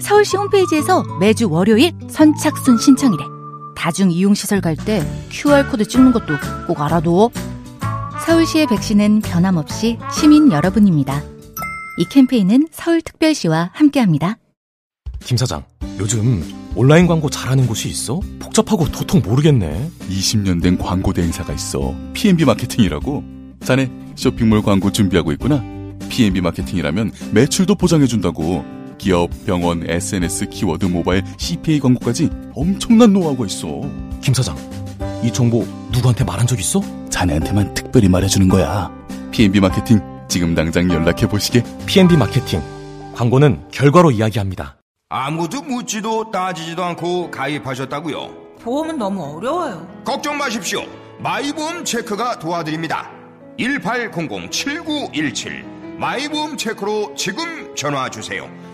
서울시 홈페이지에서 매주 월요일 선착순 신청이래. 다중 이용시설 갈 때 QR코드 찍는 것도 꼭 알아둬. 서울시의 백신은 변함없이 시민 여러분입니다. 이 캠페인은 서울특별시와 함께합니다. 김 사장, 요즘 온라인 광고 잘하는 곳이 있어? 복잡하고 도통 모르겠네. 20년 된 광고 대행사가 있어. PNB 마케팅이라고. 자네 쇼핑몰 광고 준비하고 있구나. PNB 마케팅이라면 매출도 보장해준다고. 기업, 병원, SNS, 키워드, 모바일, CPA 광고까지 엄청난 노하우가 있어. 김 사장, 이 정보 누구한테 말한 적 있어? 자네한테만 특별히 말해주는 거야. PNB 마케팅 지금 당장 연락해 보시게. PNB 마케팅. 광고는 결과로 이야기합니다. 아무도 묻지도 따지지도 않고 가입하셨다고요? 보험은 너무 어려워요. 걱정 마십시오. 마이보험 체크가 도와드립니다. 1800-7917 마이보험 체크로 지금 전화 주세요.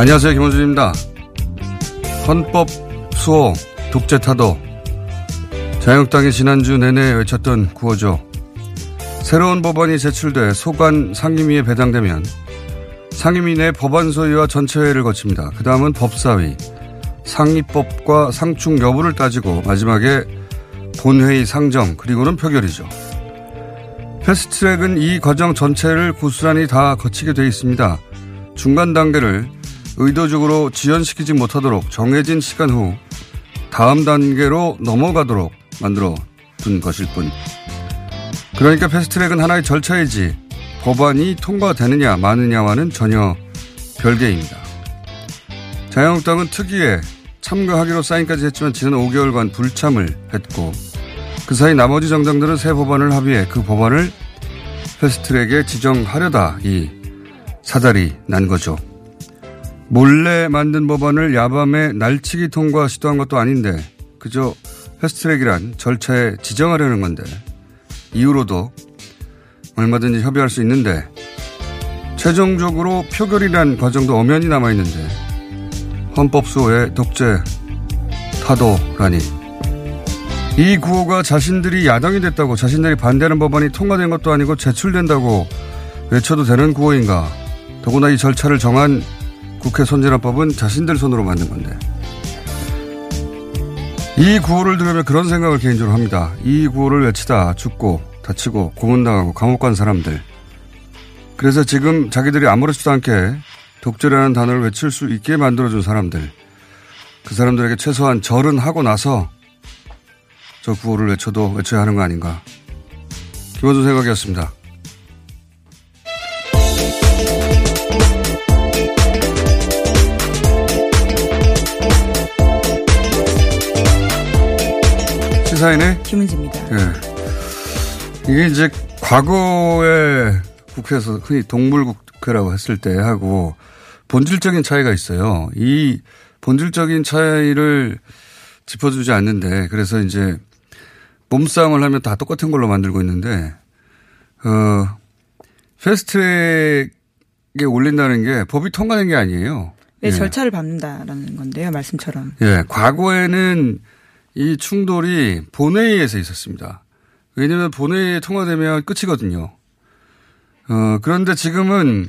안녕하세요. 김원준입니다. 헌법 수호, 독재 타도, 자유한국당이 지난주 내내 외쳤던 구호죠. 새로운 법안이 제출돼 소관 상임위에 배당되면 상임위 내 법안 소위와 전체회의를 거칩니다. 그 다음은 법사위, 상위법과 상충 여부를 따지고 마지막에 본회의 상정, 그리고는 표결이죠. 패스트트랙은 이 과정 전체를 고스란히 다 거치게 돼 있습니다. 중간 단계를 의도적으로 지연시키지 못하도록 정해진 시간 후 다음 단계로 넘어가도록 만들어 둔 것일 뿐. 그러니까 패스트트랙은 하나의 절차이지 법안이 통과되느냐 마느냐와는 전혀 별개입니다. 자유한국당은 특위에 참가하기로 사인까지 했지만 지난 5개월간 불참을 했고 그 사이 나머지 정당들은 새 법안을 합의해 그 법안을 패스트트랙에 지정하려다 이 사달이 난 거죠. 몰래 만든 법안을 야밤에 날치기 통과 시도한 것도 아닌데 그저 패스트트랙이란 절차에 지정하려는 건데. 이후로도 얼마든지 협의할 수 있는데 최종적으로 표결이란 과정도 엄연히 남아있는데 헌법 수호의 독재 타도라니. 이 구호가 자신들이 야당이 됐다고 자신들이 반대하는 법안이 통과된 것도 아니고 제출된다고 외쳐도 되는 구호인가? 더구나 이 절차를 정한 국회 선진화법은 자신들 손으로 만든 건데. 이 구호를 들으면 그런 생각을 개인적으로 합니다. 이 구호를 외치다 죽고 다치고 고문당하고 감옥 간 사람들. 그래서 지금 자기들이 아무렇지도 않게 독재라는 단어를 외칠 수 있게 만들어준 사람들. 그 사람들에게 최소한 절은 하고 나서 저 구호를 외쳐도 외쳐야 하는 거 아닌가. 김원준 생각이었습니다. 시사인의 김은지입니다. 네. 이게 이제 과거에 국회에서 흔히 동물국회라고 했을 때 하고 본질적인 차이가 있어요. 이 본질적인 차이를 짚어주지 않는데 그래서 이제 몸싸움을 하면 다 똑같은 걸로 만들고 있는데 어 패스트트랙에 올린다는 게 법이 통과된 게 아니에요. 네, 예. 절차를 밟는다라는 건데요, 말씀처럼. 예, 과거에는 이 충돌이 본회의에서 있었습니다. 왜냐하면 본회의에 통과되면 끝이거든요. 어, 그런데 지금은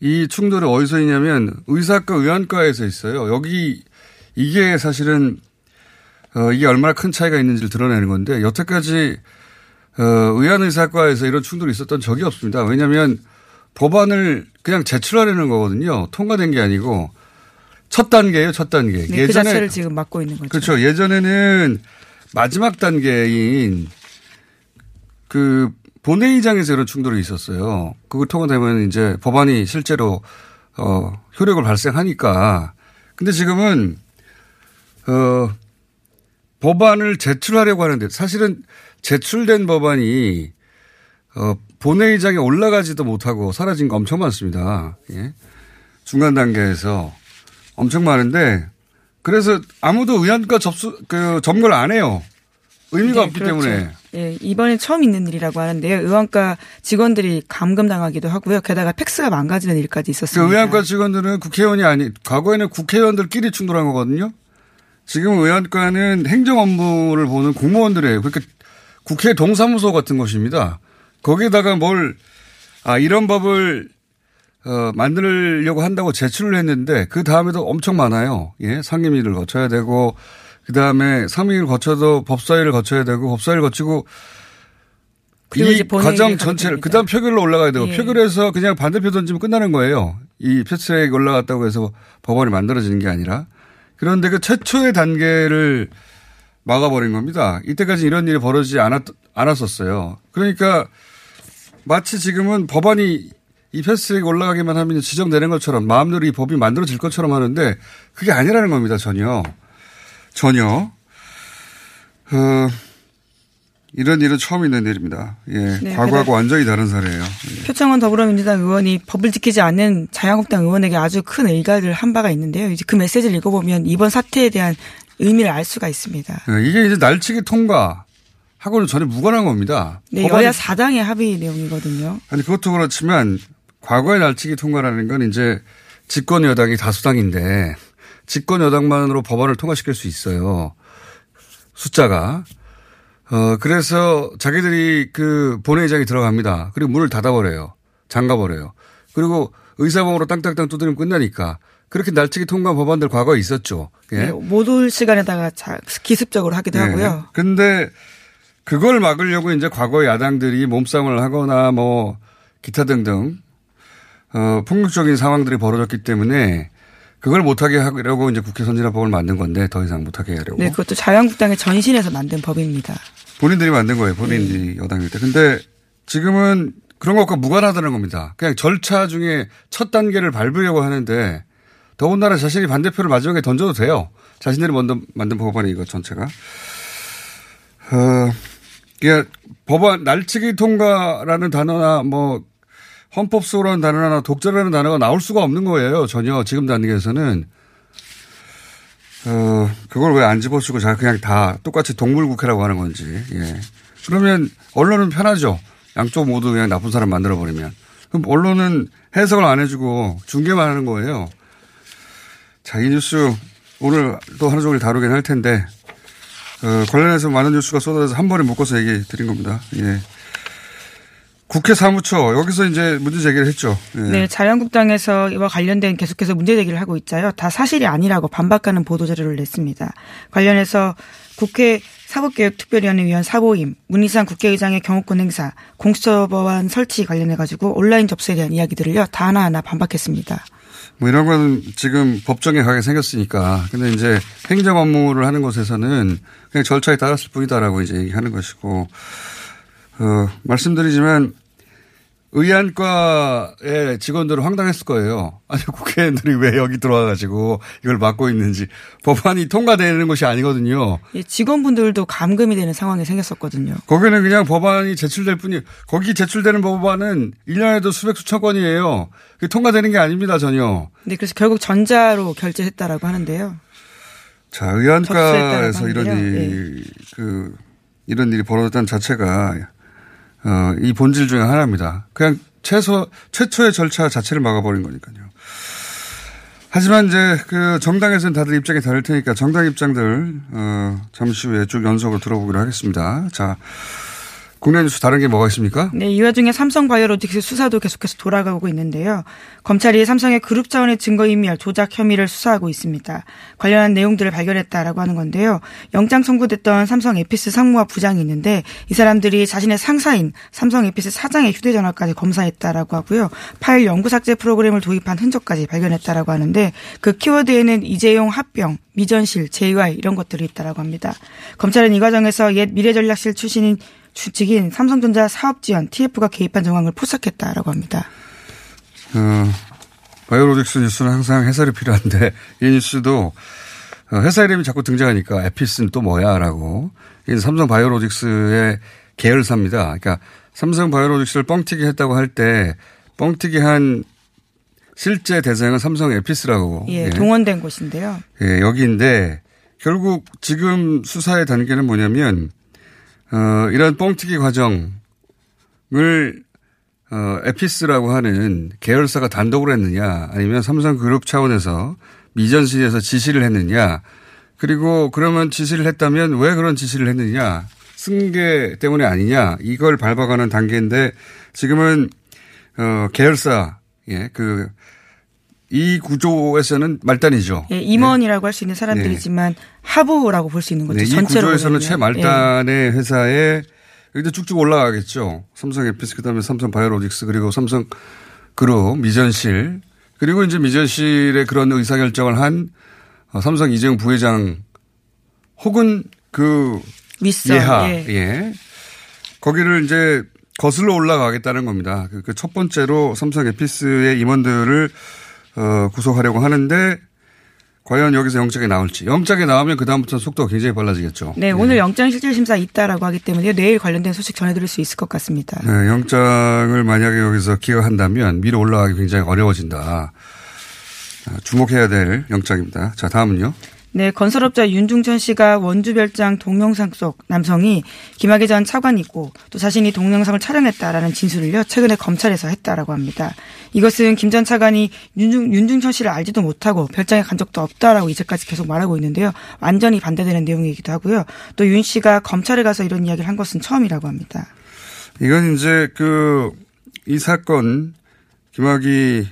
이 충돌이 어디서 있냐면 의사과 의안과에서 있어요. 여기 이게 사실은 어, 이게 얼마나 큰 차이가 있는지를 드러내는 건데 여태까지 어, 의안의사과에서 이런 충돌이 있었던 적이 없습니다. 왜냐하면 법안을 그냥 제출하려는 거거든요. 통과된 게 아니고 첫 단계예요, 첫 단계. 네, 그 자체를 지금 맡고 있는 거죠. 그렇죠. 예전에는 마지막 단계인 그 본회의장에서 이런 충돌이 있었어요. 그걸 통과되면 이제 법안이 실제로 어 효력을 발생하니까. 근데 지금은 어 법안을 제출하려고 하는데 사실은 제출된 법안이 어 본회의장에 올라가지도 못하고 사라진 거 엄청 많습니다. 예. 중간 단계에서 엄청 많은데 그래서 아무도 의안과 접수 그 점거를 안 해요. 의미가 네, 없기 그렇죠. 때문에. 예, 이번에 처음 있는 일이라고 하는데요. 의원과 직원들이 감금당하기도 하고요. 게다가 팩스가 망가지는 일까지 그 있었습니다. 의안과 직원들은 국회의원이 아니 과거에는 국회의원들끼리 충돌한 거거든요. 지금 의안과는 행정 업무를 보는 공무원들이에요. 그러니까 국회 동사무소 같은 것입니다. 거기에다가 뭘, 아, 이런 법을, 어, 만들려고 한다고 제출을 했는데 그 다음에도 엄청 많아요. 예, 상임위를 거쳐야 되고 그 다음에 상임위를 거쳐도 법사위를 거쳐야 되고 법사위를 거치고 이 과정 전체를 됩니다. 그다음 표결로 올라가야 되고 예. 표결해서 그냥 반대표 던지면 끝나는 거예요. 이 패스트트랙 올라갔다고 해서 법안이 만들어지는 게 아니라 그런데 그 최초의 단계를 막아버린 겁니다. 이때까지 이런 일이 벌어지지 않았, 않았었어요. 그러니까 마치 지금은 법안이 이 패스트트랙 올라가기만 하면 지정되는 것처럼 마음대로 이 법이 만들어질 것처럼 하는데 그게 아니라는 겁니다. 전혀. 전혀. 어, 이런 일은 처음 있는 일입니다. 예. 네, 과거하고 완전히 다른 사례예요. 예. 표창원 더불어민주당 의원이 법을 지키지 않는 자유한국당 의원에게 아주 큰 일가를 한 바가 있는데요. 이제 그 메시지를 읽어보면 이번 사태에 대한 의미를 알 수가 있습니다. 예, 이게 이제 날치기 통과 하고는 전혀 무관한 겁니다. 네, 법안이- 여야 4당의 합의 내용이거든요. 아니 그것도 그렇지만 과거의 날치기 통과라는 건 이제 집권 여당이 다수당인데 집권 여당만으로 법안을 통과시킬 수 있어요. 숫자가. 어, 그래서 자기들이 그 본회의장에 들어갑니다. 그리고 문을 닫아버려요. 잠가버려요. 그리고 의사봉으로 땅땅땅 두드리면 끝나니까. 그렇게 날치기 통과 법안들 과거에 있었죠. 예. 네, 못올 시간에다가 자- 기습적으로 하기도 하고요. 네. 근데 그걸 막으려고 이제 과거 야당들이 몸싸움을 하거나 뭐 기타 등등 어, 폭력적인 상황들이 벌어졌기 때문에 그걸 못하게 하려고 이제 국회 선진화법을 만든 건데 더 이상 못하게 하려고 네, 그것도 자유한국당의 전신에서 만든 법입니다. 본인들이 만든 거예요. 본인들이 네. 여당일 때. 근데 지금은 그런 것과 무관하다는 겁니다. 그냥 절차 중에 첫 단계를 밟으려고 하는데 더군다나 자신이 반대표를 마지막에 던져도 돼요. 자신들이 먼저 만든 법안이 이거 전체가. 어, 이게 법안, 날치기 통과라는 단어나 뭐 헌법소라는 단어나 독재라는 단어가 나올 수가 없는 거예요. 전혀 지금 단계에서는. 어, 그걸 왜 안 집어쓰고 자 그냥 다 똑같이 동물국회라고 하는 건지. 예. 그러면 언론은 편하죠. 양쪽 모두 그냥 나쁜 사람 만들어버리면. 그럼 언론은 해석을 안 해주고 중계만 하는 거예요. 자, 이 뉴스 오늘 또 하루 종일 다루긴 할 텐데, 어, 관련해서 많은 뉴스가 쏟아져서 한 번에 묶어서 얘기 드린 겁니다. 예. 국회 사무처, 여기서 이제 문제 제기를 했죠. 예. 네, 자유한국당에서 이와 관련된 계속해서 문제 제기를 하고 있자요. 다 사실이 아니라고 반박하는 보도 자료를 냈습니다. 관련해서 국회 사법개혁특별위원회 위원 사보임, 문희상 국회의장의 경호권 행사, 공수처 법안 설치 관련해 가지고 온라인 접수에 대한 이야기들을요 다 하나하나 반박했습니다. 뭐 이런 거는 지금 법정에 가게 생겼으니까. 근데 이제 행정 업무를 하는 곳에서는 그냥 절차에 따랐을 뿐이다라고 이제 얘기하는 것이고, 어, 말씀드리지만 의안과의 직원들은 황당했을 거예요. 아니, 국회의원들이 왜 여기 들어와가지고 이걸 맡고 있는지. 법안이 통과되는 것이 아니거든요. 예, 직원분들도 감금이 되는 상황이 생겼었거든요. 거기는 그냥 법안이 제출될 뿐이, 거기 제출되는 법안은 1년에도 수백 수천 건이에요. 통과되는 게 아닙니다, 전혀. 네, 그래서 결국 전자로 결제했다라고 하는데요. 자, 의안가에서 이런 하는데요. 일, 그, 이런 일이 벌어졌다는 자체가, 어, 이 본질 중에 하나입니다. 그냥 최소 최초의 절차 자체를 막아버린 거니까요. 하지만 이제 그 정당에서는 다들 입장이 다를 테니까 정당 입장들 어 잠시 후에 쭉 연속으로 들어보기로 하겠습니다. 자. 국내 뉴스 다른 게 뭐가 있습니까? 네, 이 와중에 삼성바이오로직스 수사도 계속해서 돌아가고 있는데요. 검찰이 삼성의 그룹 차원의 증거인멸 조작 혐의를 수사하고 있습니다. 관련한 내용들을 발견했다라고 하는 건데요. 영장 청구됐던 삼성 에피스 상무와 부장이 있는데 이 사람들이 자신의 상사인 삼성 에피스 사장의 휴대전화까지 검사했다라고 하고요. 파일 연구 삭제 프로그램을 도입한 흔적까지 발견했다라고 하는데 그 키워드에는 이재용 합병, 미전실, JY 이런 것들이 있다라고 합니다. 검찰은 이 과정에서 옛 미래전략실 출신인 주직인 삼성전자 사업지원 TF가 개입한 정황을 포착했다라고 합니다. 어, 바이오로직스 뉴스는 항상 해설이 필요한데 이 뉴스도 어, 회사 이름이 자꾸 등장하니까 에피스는 또 뭐야라고 이 삼성 바이오로직스의 계열사입니다. 그러니까 삼성 바이오로직스를 뻥튀기 했다고 할 때 뻥튀기 한 실제 대상은 삼성 에피스라고. 예, 예. 동원된 곳인데요. 예, 여기인데 결국 지금 수사의 단계는 뭐냐면 어, 이런 뻥튀기 과정을 어, 에피스라고 하는 계열사가 단독으로 했느냐 아니면 삼성그룹 차원에서 미전실에서 지시를 했느냐 그리고 그러면 지시를 했다면 왜 그런 지시를 했느냐 승계 때문에 아니냐 이걸 밟아가는 단계인데 지금은 어, 계열사 예, 그, 이 구조에서는 말단이죠. 예, 임원이라고 할수 있는 사람들이지만 네. 하부라고 볼 수 있는 거죠. 네, 이 구조에서는 최말단의 예. 회사에 여기도 쭉쭉 올라가겠죠. 삼성 에피스 그다음에 삼성 바이오로직스 그리고 삼성 그룹 미전실 그리고 이제 미전실의 그런 의사결정을 한 어, 삼성 이재용 부회장 혹은 그 윗선, 예하 예. 예. 거기를 이제 거슬러 올라가겠다는 겁니다. 그 첫 번째로 삼성 에피스의 임원들을 어, 구속하려고 하는데 과연 여기서 영장이 나올지. 영장이 나오면 그다음부터 속도가 굉장히 빨라지겠죠. 네, 오늘 영장 실질심사 있다라고 하기 때문에 내일 관련된 소식 전해드릴 수 있을 것 같습니다. 네, 영장을 만약에 여기서 기각한다면 위로 올라가기 굉장히 어려워진다. 주목해야 될 영장입니다. 자, 다음은요. 네, 건설업자 윤중천 씨가 원주별장 동영상 속 남성이 김학의 전 차관이고 또 자신이 동영상을 촬영했다라는 진술을요 최근에 검찰에서 했다라고 합니다. 이것은 김 전 차관이 윤중, 윤중천 씨를 알지도 못하고 별장에 간 적도 없다라고 이제까지 계속 말하고 있는데요. 완전히 반대되는 내용이기도 하고요. 또 윤 씨가 검찰에 가서 이런 이야기를 한 것은 처음이라고 합니다. 이건 이제 그 이 사건 김학의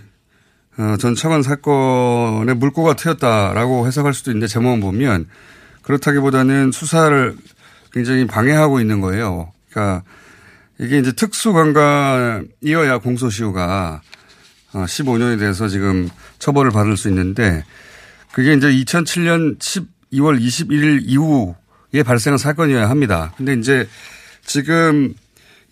어, 전 차관 사건의 물꼬가 트였다라고 해석할 수도 있는데 제목을 보면 그렇다기보다는 수사를 굉장히 방해하고 있는 거예요. 그러니까 이게 이제 특수관광이어야 공소시효가 15년이 어, 돼서 지금 처벌을 받을 수 있는데 그게 이제 2007년 12월 21일 이후에 발생한 사건이어야 합니다. 근데 이제 지금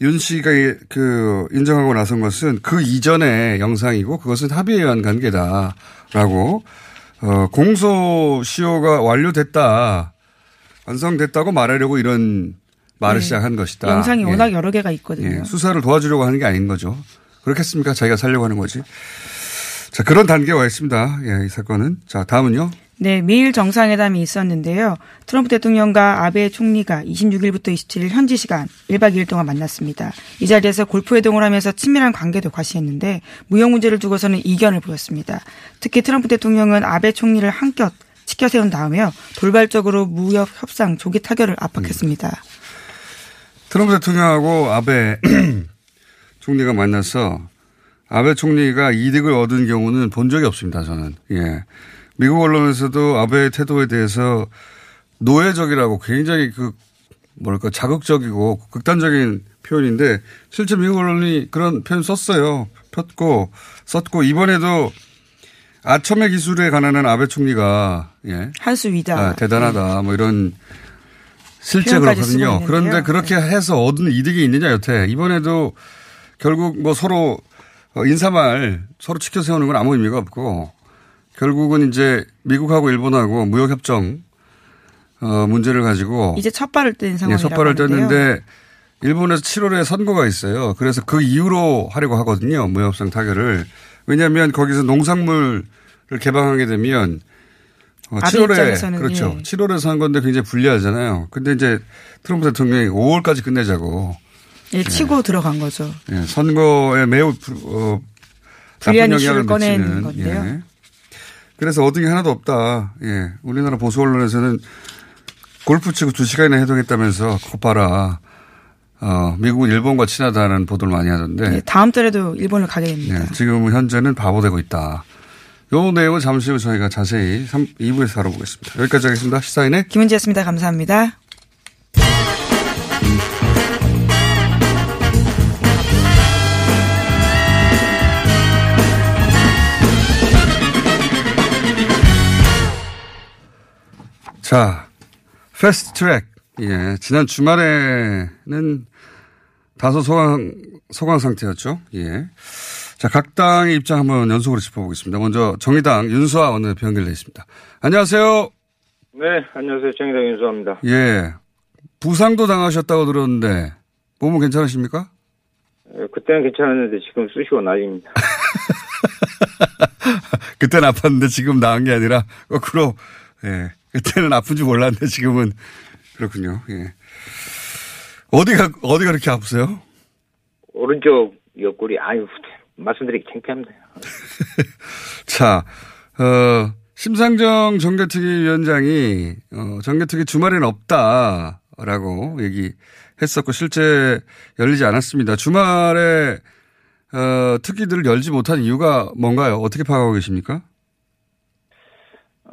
윤 씨가 그 인정하고 나선 것은 그 이전의 영상이고 그것은 합의에 의한 관계다라고 어 공소시효가 완료됐다 완성됐다고 말하려고 이런 말을 네. 시작한 것이다. 영상이 예. 워낙 여러 개가 있거든요. 예. 수사를 도와주려고 하는 게 아닌 거죠. 그렇겠습니까? 자기가 살려고 하는 거지. 자 그런 단계에 와 있습니다. 예, 이 사건은 자 다음은요. 네, 미일 정상회담이 있었는데요. 트럼프 대통령과 아베 총리가 26일부터 27일 현지 시간 1박 2일 동안 만났습니다. 이 자리에서 골프 회동을 하면서 친밀한 관계도 과시했는데 무역 문제를 두고서는 이견을 보였습니다. 특히 트럼프 대통령은 아베 총리를 한껏 치켜 세운 다음에요. 돌발적으로 무역 협상 조기 타결을 압박했습니다. 음. 트럼프 대통령하고 아베 총리가 만나서 아베 총리가 이득을 얻은 경우는 본 적이 없습니다. 저는. 예. 미국 언론에서도 아베의 태도에 대해서 노예적이라고 굉장히 그 뭐랄까 자극적이고 극단적인 표현인데 실제 미국 언론이 그런 표현 썼어요. 폈고 썼고 이번에도 아첨의 기술에 관한 아베 총리가 예. 한수 위다. 아, 대단하다. 네. 뭐 이런 실제 그렇거든요. 그런데 그렇게 네. 해서 얻은 이득이 있느냐 여태 이번에도 결국 뭐 서로 인사말 서로 치켜 세우는 건 아무 의미가 없고 결국은 이제 미국하고 일본하고 무역 협정 어, 문제를 가지고 이제 첫 발을 뗀 상황이라고 네, 첫 발을 뗐는데 일본에서 7월에 선거가 있어요. 그래서 그 이후로 하려고 하거든요. 무역협정 타결을. 왜냐하면 거기서 농산물을 개방하게 되면 어, 7월에 그렇죠. 예. 7월에서 한 건데 굉장히 불리하잖아요. 근데 이제 트럼프 대통령이 5월까지 끝내자고 예, 치고 들어간 거죠. 예, 선거에 매우 부- 어, 불리한 이슈를 미치는, 건데요. 예. 그래서 얻은 게 하나도 없다. 예. 우리나라 보수 언론에서는 골프 치고 두 시간이나 해동했다면서 그거 봐라. 어, 미국은 일본과 친하다는 보도를 많이 하던데. 예, 다음 달에도 일본을 가게 됩니다. 예, 지금 현재는 바보되고 있다. 요 내용은 잠시 후 저희가 자세히 3, 2부에서 다뤄보겠습니다. 여기까지 하겠습니다. 시사인의 김은지였습니다. 감사합니다. 자, 패스트 트랙. 예, 지난 주말에는 다소 소강, 소강 상태였죠. 예. 자, 각 당의 입장 한번 연속으로 짚어보겠습니다. 먼저 정의당 윤수아 원내대표 연결돼 있습니다. 안녕하세요. 네, 안녕하세요. 정의당 윤수합니다. 예. 부상도 당하셨다고 들었는데 몸은 괜찮으십니까? 예, 그때는 괜찮았는데 지금 쑤시고 난립니다. 그때는 아팠는데 지금 나은 게 아니라 거꾸로 예. 그때는 아픈지 몰랐는데 지금은 그렇군요. 예. 어디가 어디가 그렇게 아프세요? 오른쪽 옆구리, 아유, 말씀드리기 창피합니다. 자, 어, 심상정 정개특위 위원장이, 어, 정개특위 주말에는 없다라고 얘기했었고, 실제 열리지 않았습니다. 주말에, 어, 특위들을 열지 못한 이유가 뭔가요? 어떻게 파악하고 계십니까?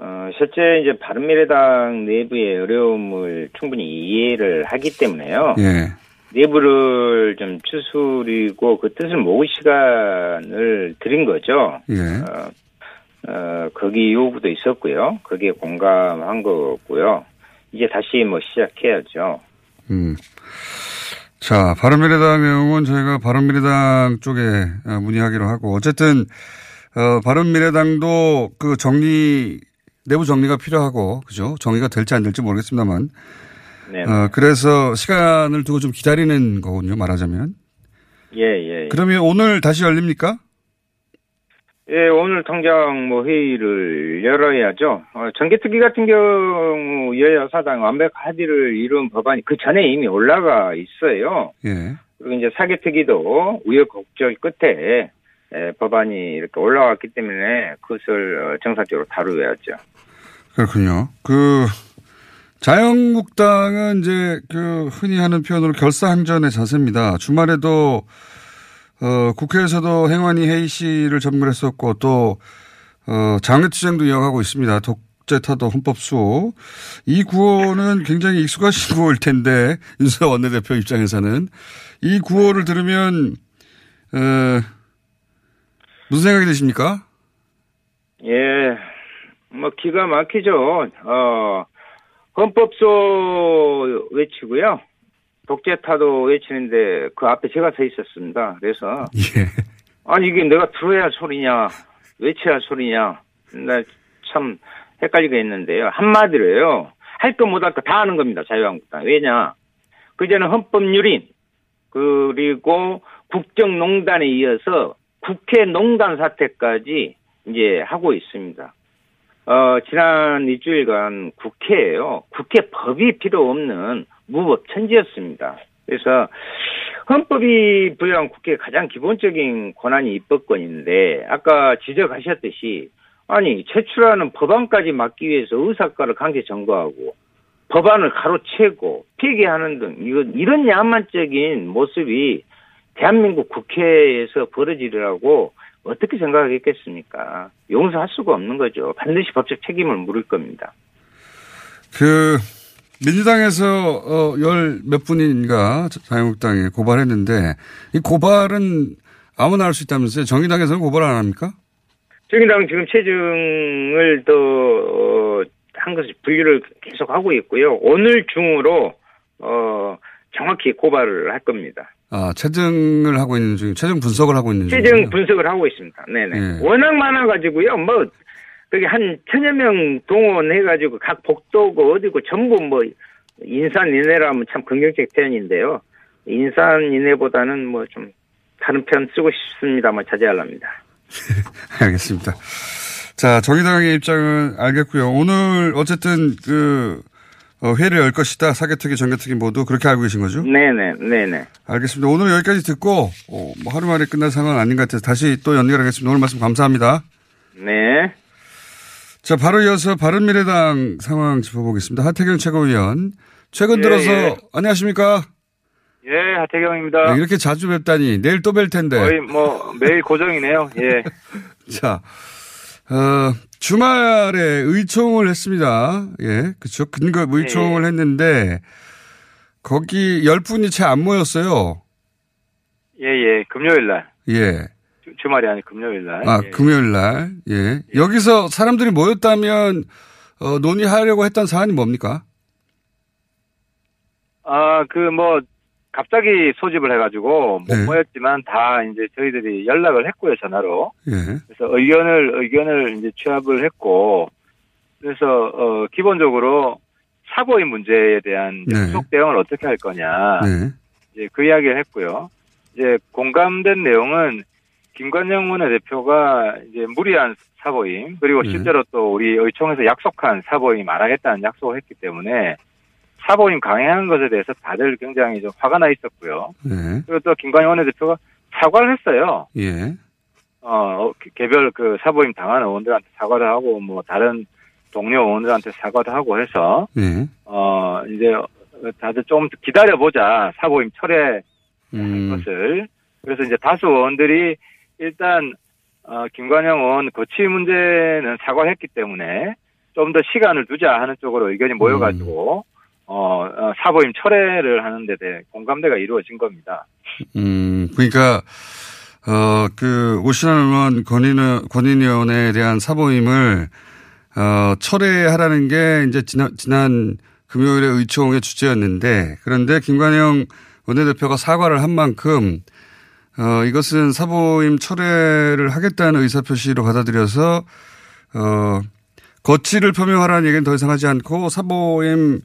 어, 실제 이제 바른미래당 내부의 어려움을 충분히 이해를 하기 때문에요. 예. 내부를 좀 추스리고 그 뜻을 모을 시간을 드린 거죠. 예. 어, 어, 거기 요구도 있었고요. 거기에 공감한 거고요. 이제 다시 뭐 시작해야죠. 음. 자, 바른미래당 내용은 저희가 바른미래당 쪽에 어, 문의하기로 하고, 어쨌든, 어, 바른미래당도 그 정리, 내부 정리가 필요하고, 그죠? 정리가 될지 안 될지 모르겠습니다만. 네. 어, 그래서 시간을 두고 좀 기다리는 거군요, 말하자면. 예, 예. 예. 그러면 오늘 다시 열립니까? 예, 오늘 당장 뭐 회의를 열어야죠. 어, 정개특위 같은 경우 여야 사당 완벽 합의를 이룬 법안이 그 전에 이미 올라가 있어요. 예. 그리고 이제 사개특위도 우여곡절 끝에 예, 법안이 이렇게 올라왔기 때문에 그것을 어, 정상적으로 다루어야죠. 그렇군요. 그, 자유한국당은 이제 그 흔히 하는 표현으로 결사항전의 자세입니다. 주말에도 어, 국회에서도 행안위 회의 시를 점거했었고 또 어, 장외투쟁도 이어가고 있습니다. 독재 타도 헌법 수호. 이 구호는 굉장히 익숙하신 구호일 텐데 윤수아 원내대표 입장에서는 이 구호를 들으면 어, 무슨 생각이 드십니까? 예, 뭐 기가 막히죠. 어, 헌법소 외치고요. 독재 타도 외치는데 그 앞에 제가 서 있었습니다. 그래서 예. 아니 이게 내가 들어야 할 소리냐 외쳐야 할 소리냐 나 참 헷갈리게 했는데요. 한마디로요. 할 거 못할 거 다 하는 겁니다. 자유한국당. 왜냐? 그전에 헌법 유린 그리고 국정농단에 이어서 국회 농단 사태까지 이제 하고 있습니다. 어, 지난 일주일간 국회에요. 국회 법이 필요 없는 무법 천지였습니다. 그래서 헌법이 부여한 국회의 가장 기본적인 권한이 입법권인데 아까 지적하셨듯이 아니 제출하는 법안까지 막기 위해서 의사과를 강제 점거하고 법안을 가로채고 폐기하는 등 이건 이런 야만적인 모습이 대한민국 국회에서 벌어지리라고 어떻게 생각하겠습니까? 용서할 수가 없는 거죠. 반드시 법적 책임을 물을 겁니다. 그 민주당에서 어, 열몇 분인가 자유한국당에 고발했는데 이 고발은 아무나 할 수 있다면서요? 정의당에서는 고발 안 합니까? 정의당 지금 체증을 더, 어, 한 것을 분류를 계속 하고 있고요. 오늘 중으로, 어, 정확히 고발을 할 겁니다. 아 체증을 하고 있는 중, 체증 분석을 하고 있는 중. 체증 분석을 하고 있습니다. 네네. 예. 워낙 많아가지고요. 뭐, 그게 한 천여 명 동원해가지고 각 복도고 어디고 전부 뭐, 인산인해라면 참 긍정적 표현인데요. 인산인해보다는 뭐 좀 다른 표현 쓰고 싶습니다만 자제하랍니다. 알겠습니다. 자 정의당의 입장은 알겠고요. 오늘 어쨌든 그 어, 회를 열 것이다. 사개특위, 정개특위 모두 그렇게 알고 계신 거죠? 네네, 네네. 알겠습니다. 오늘 여기까지 듣고 어, 뭐 하루 만에 끝날 상황은 아닌 것 같아서 다시 또 연결하겠습니다. 오늘 말씀 감사합니다. 네. 자, 바로 이어서 바른미래당 상황 짚어보겠습니다. 하태경 최고위원. 최근 예, 들어서 예. 안녕하십니까? 예, 하태경입니다. 네, 이렇게 자주 뵙다니 내일 또 뵐 텐데. 거의 뭐 매일 고정이네요. 예. 자, 어, 주말에 의총을 했습니다. 예, 그렇죠. 근거 의총을 했는데 거기 열 분이 채 안 모였어요. 예, 예. 금요일 날. 예. 주, 주말이 아니 금요일 날. 아, 예. 금요일 날. 예. 여기서 사람들이 모였다면 어, 논의하려고 했던 사안이 뭡니까? 아, 그 뭐 갑자기 소집을 해가지고 못 네. 모였지만 다 이제 저희들이 연락을 했고요 전화로. 예. 그래서 의견을 의견을 이제 취합을 했고 그래서 어 기본적으로 사고의 문제에 대한 이제 네. 후속 대응을 어떻게 할 거냐 네. 이제 그 이야기를 했고요. 이제 공감된 내용은 김관영 원내대표가 이제 무리한 사보임 그리고 네. 실제로 또 우리 의총에서 약속한 사보임 안 하겠다는 약속을 했기 때문에 사보임 강행한 것에 대해서 다들 굉장히 좀 화가 나 있었고요. 네. 그리고 또 김관영 원내대표가 사과를 했어요. 예. 어, 개- 개별 그 사보임 당한 의원들한테 사과를 하고 뭐 다른 동료 의원들한테 사과도 하고 해서 네. 어 이제 다들 좀 기다려 보자 사보임 철회 음. 것을 그래서 이제 다수 의원들이 일단 어 김관영 의원 거치 문제는 사과했기 때문에 좀 더 시간을 두자 하는 쪽으로 의견이 모여가지고 어, 어, 사보임 철회를 하는데 대해 공감대가 이루어진 겁니다. 음, 그러니까, 어, 그, 오신환 의원 권인, 권인위원회에 대한 사보임을, 어, 철회하라는 게 이제 지난, 지난 금요일에 의총의 주제였는데, 그런데 김관영 원내대표가 사과를 한 만큼, 어, 이것은 사보임 철회를 하겠다는 의사표시로 받아들여서, 어, 거치를 표명하라는 얘기는 더 이상 하지 않고 사보임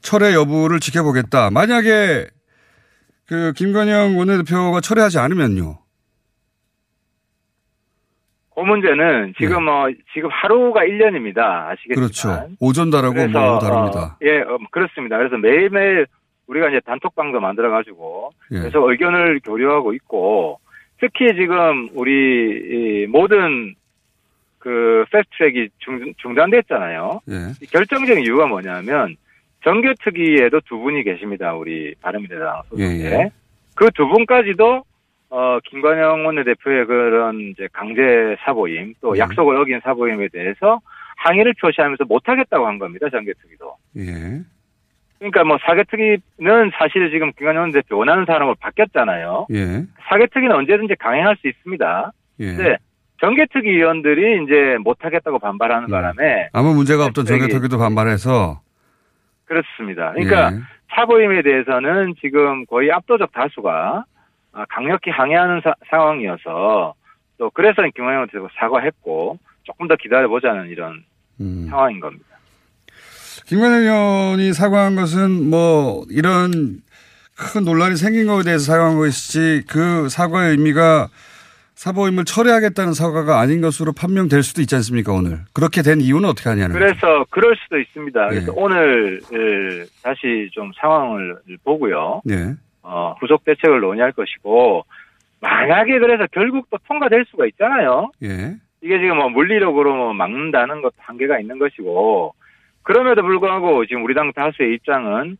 철회 여부를 지켜보겠다. 만약에 그 김건영 원내대표가 철회하지 않으면요. 그 문제는 지금 뭐 지금 하루가 1년입니다. 아시겠지만. 네. 그렇죠. 오전 다르고 그래서, 뭐 다릅니다. 어, 예, 어, 그렇습니다. 그래서 매일매일 우리가 이제 단톡방도 만들어 가지고 예. 그래서 의견을 교류하고 있고 특히 지금 우리 이 모든 그 패스트트랙이 중, 중단됐잖아요. 예. 이 결정적인 이유가 뭐냐면 정교특위에도 두 분이 계십니다. 우리 바른미래당 소속에 예, 예. 그 두 분까지도 어 김관영 원내대표의 그런 이제 강제 사보임 또 음. 약속을 어긴 사보임에 대해서 항의를 표시하면서 못하겠다고 한 겁니다. 정교특위도. 예. 그러니까 뭐 사개특위는 사실 지금 김관영 원내대표 원하는 사람으로 바뀌었잖아요. 예. 사개특위는 언제든지 강행할 수 있습니다. 예. 근데 정개특위 위원들이 이제 못하겠다고 반발하는 음. 바람에 아무 문제가 없던 정개특위도 반발해서 그렇습니다. 그러니까 예. 사보임에 대해서는 지금 거의 압도적 다수가 아, 강력히 항의하는 사- 상황이어서 또 그래서 김원영 대표 사과했고 조금 더 기다려보자는 이런 음. 상황인 겁니다. 김관영 의원이 사과한 것은 뭐 이런 큰 논란이 생긴 것에 대해서 사과한 것이지 그 사과의 의미가 사보임을 철회하겠다는 사과가 아닌 것으로 판명될 수도 있지 않습니까 오늘 그렇게 된 이유는 어떻게 하냐는. 그래서 그럴 수도 있습니다. 그래서 예. 오늘 을 다시 좀 상황을 보고요. 예. 어, 후속 대책을 논의할 것이고 만약에 그래서 결국 또 통과될 수가 있잖아요. 예. 이게 지금 뭐 물리력으로 뭐 막는다는 것도 한계가 있는 것이고 그럼에도 불구하고 지금 우리 당 다수의 입장은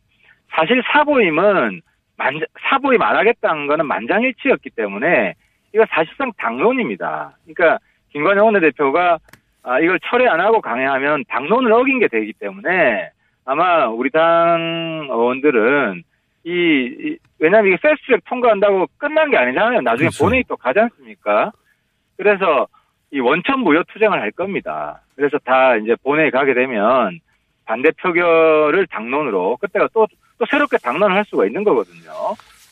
사실 사보임은 만 사보임 안 하겠다는 거는 만장일치였기 때문에 이거 사실상 당론입니다. 그러니까 김관영 원내대표가 아, 이걸 철회 안 하고 강행하면 당론을 어긴 게 되기 때문에 아마 우리 당 의원들은 이, 이 왜냐하면 이게 패스트트랙 통과한다고 끝난 게 아니잖아요. 나중에 그렇죠. 본회의 또 가지 않습니까? 그래서 이 원천 무효 투쟁을 할 겁니다. 그래서 다 이제 본회의 가게 되면 반대 표결을 당론으로 그때가 또, 또 새롭게 당론을 할 수가 있는 거거든요.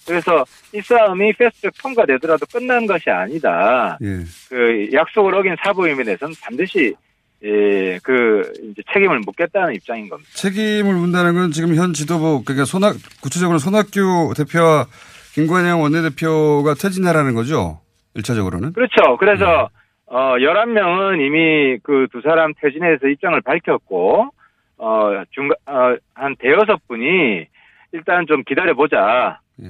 그래서 이 싸움이 패스트트랙 통과되더라도 끝난 것이 아니다. 예. 그 약속을 어긴 사보임에 대해서는 반드시 예, 그 이제 책임을 묻겠다는 입장인 겁니다. 책임을 묻는다는 건 지금 현 지도부 그러니까 손학 구체적으로 손학규 대표와 김관영 원내대표가 퇴진하라는 거죠. 1차적으로는. 그렇죠. 그래서 어 11명은 이미 그 두 사람 퇴진해서 입장을 밝혔고 어, 중간, 어, 한 대여섯 분이 일단 좀 기다려 보자. 예.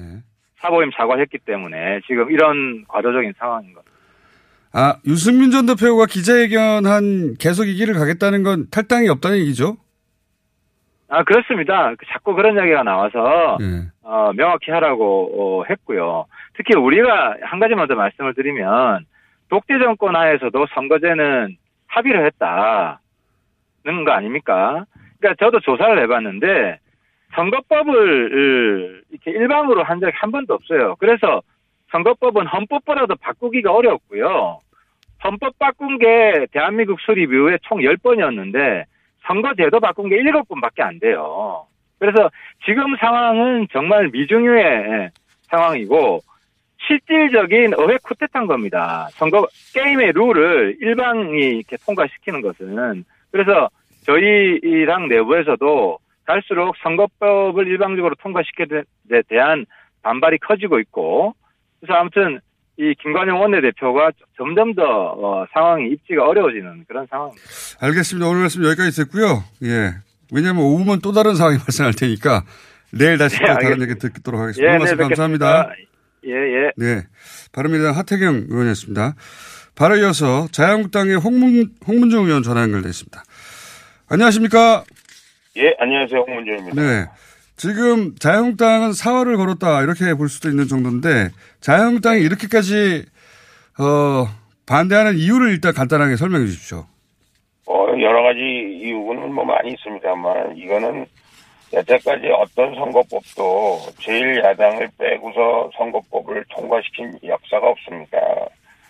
사보임 사과했기 때문에 지금 이런 과도적인 상황인 것. 아, 유승민 전 대표가 기자회견한 계속 이 길을 가겠다는 건 탈당이 없다는 얘기죠? 아, 그렇습니다. 자꾸 그런 이야기가 나와서, 예. 어, 명확히 하라고 어, 했고요. 특히 우리가 한 가지만 더 말씀을 드리면, 독재 정권 하에서도 선거제는 합의를 했다는 거 아닙니까? 그러니까 저도 조사를 해봤는데, 선거법을 이렇게 일방으로 한 적이 한 번도 없어요. 그래서 선거법은 헌법보다도 바꾸기가 어렵고요. 헌법 바꾼 게 대한민국 수립 이후에 총 10번이었는데 선거제도 바꾼 게 7번밖에 안 돼요. 그래서 지금 상황은 정말 미중유의 상황이고 실질적인 의회 쿠데타인 겁니다. 선거 게임의 룰을 일방이 이렇게 통과시키는 것은 그래서 저희랑 내부에서도 갈수록 선거법을 일방적으로 통과시키는 데 대한 반발이 커지고 있고 그래서 아무튼 이 김관영 원내대표가 점점 더 어, 상황이 입지가 어려워지는 그런 상황입니다. 알겠습니다. 오늘 말씀 여기까지 듣고요. 예. 왜냐하면 오후면 또 다른 상황이 발생할 테니까 내일 다시 네, 또 다른. 얘기 듣도록 하겠습니다. 예, 네, 말씀 뵙겠습니다. 감사합니다. 예, 예. 네. 바른미래당 하태경 의원이었습니다. 바로 이어서 자유한국당의 홍문, 홍문정 의원 전화 연결돼 있습니다. 안녕하십니까? 예, 안녕하세요. 홍문정입니다. 네. 지금 자유한국당은 사활을 걸었다 이렇게 볼 수도 있는 정도인데 자유한국당이 이렇게까지 어, 반대하는 이유를 일단 간단하게 설명해 주십시오. 어, 여러 가지 이유는 뭐 많이 있습니다만 이거는 여태까지 어떤 선거법도 제1야당을 빼고서 선거법을 통과시킨 역사가 없습니다.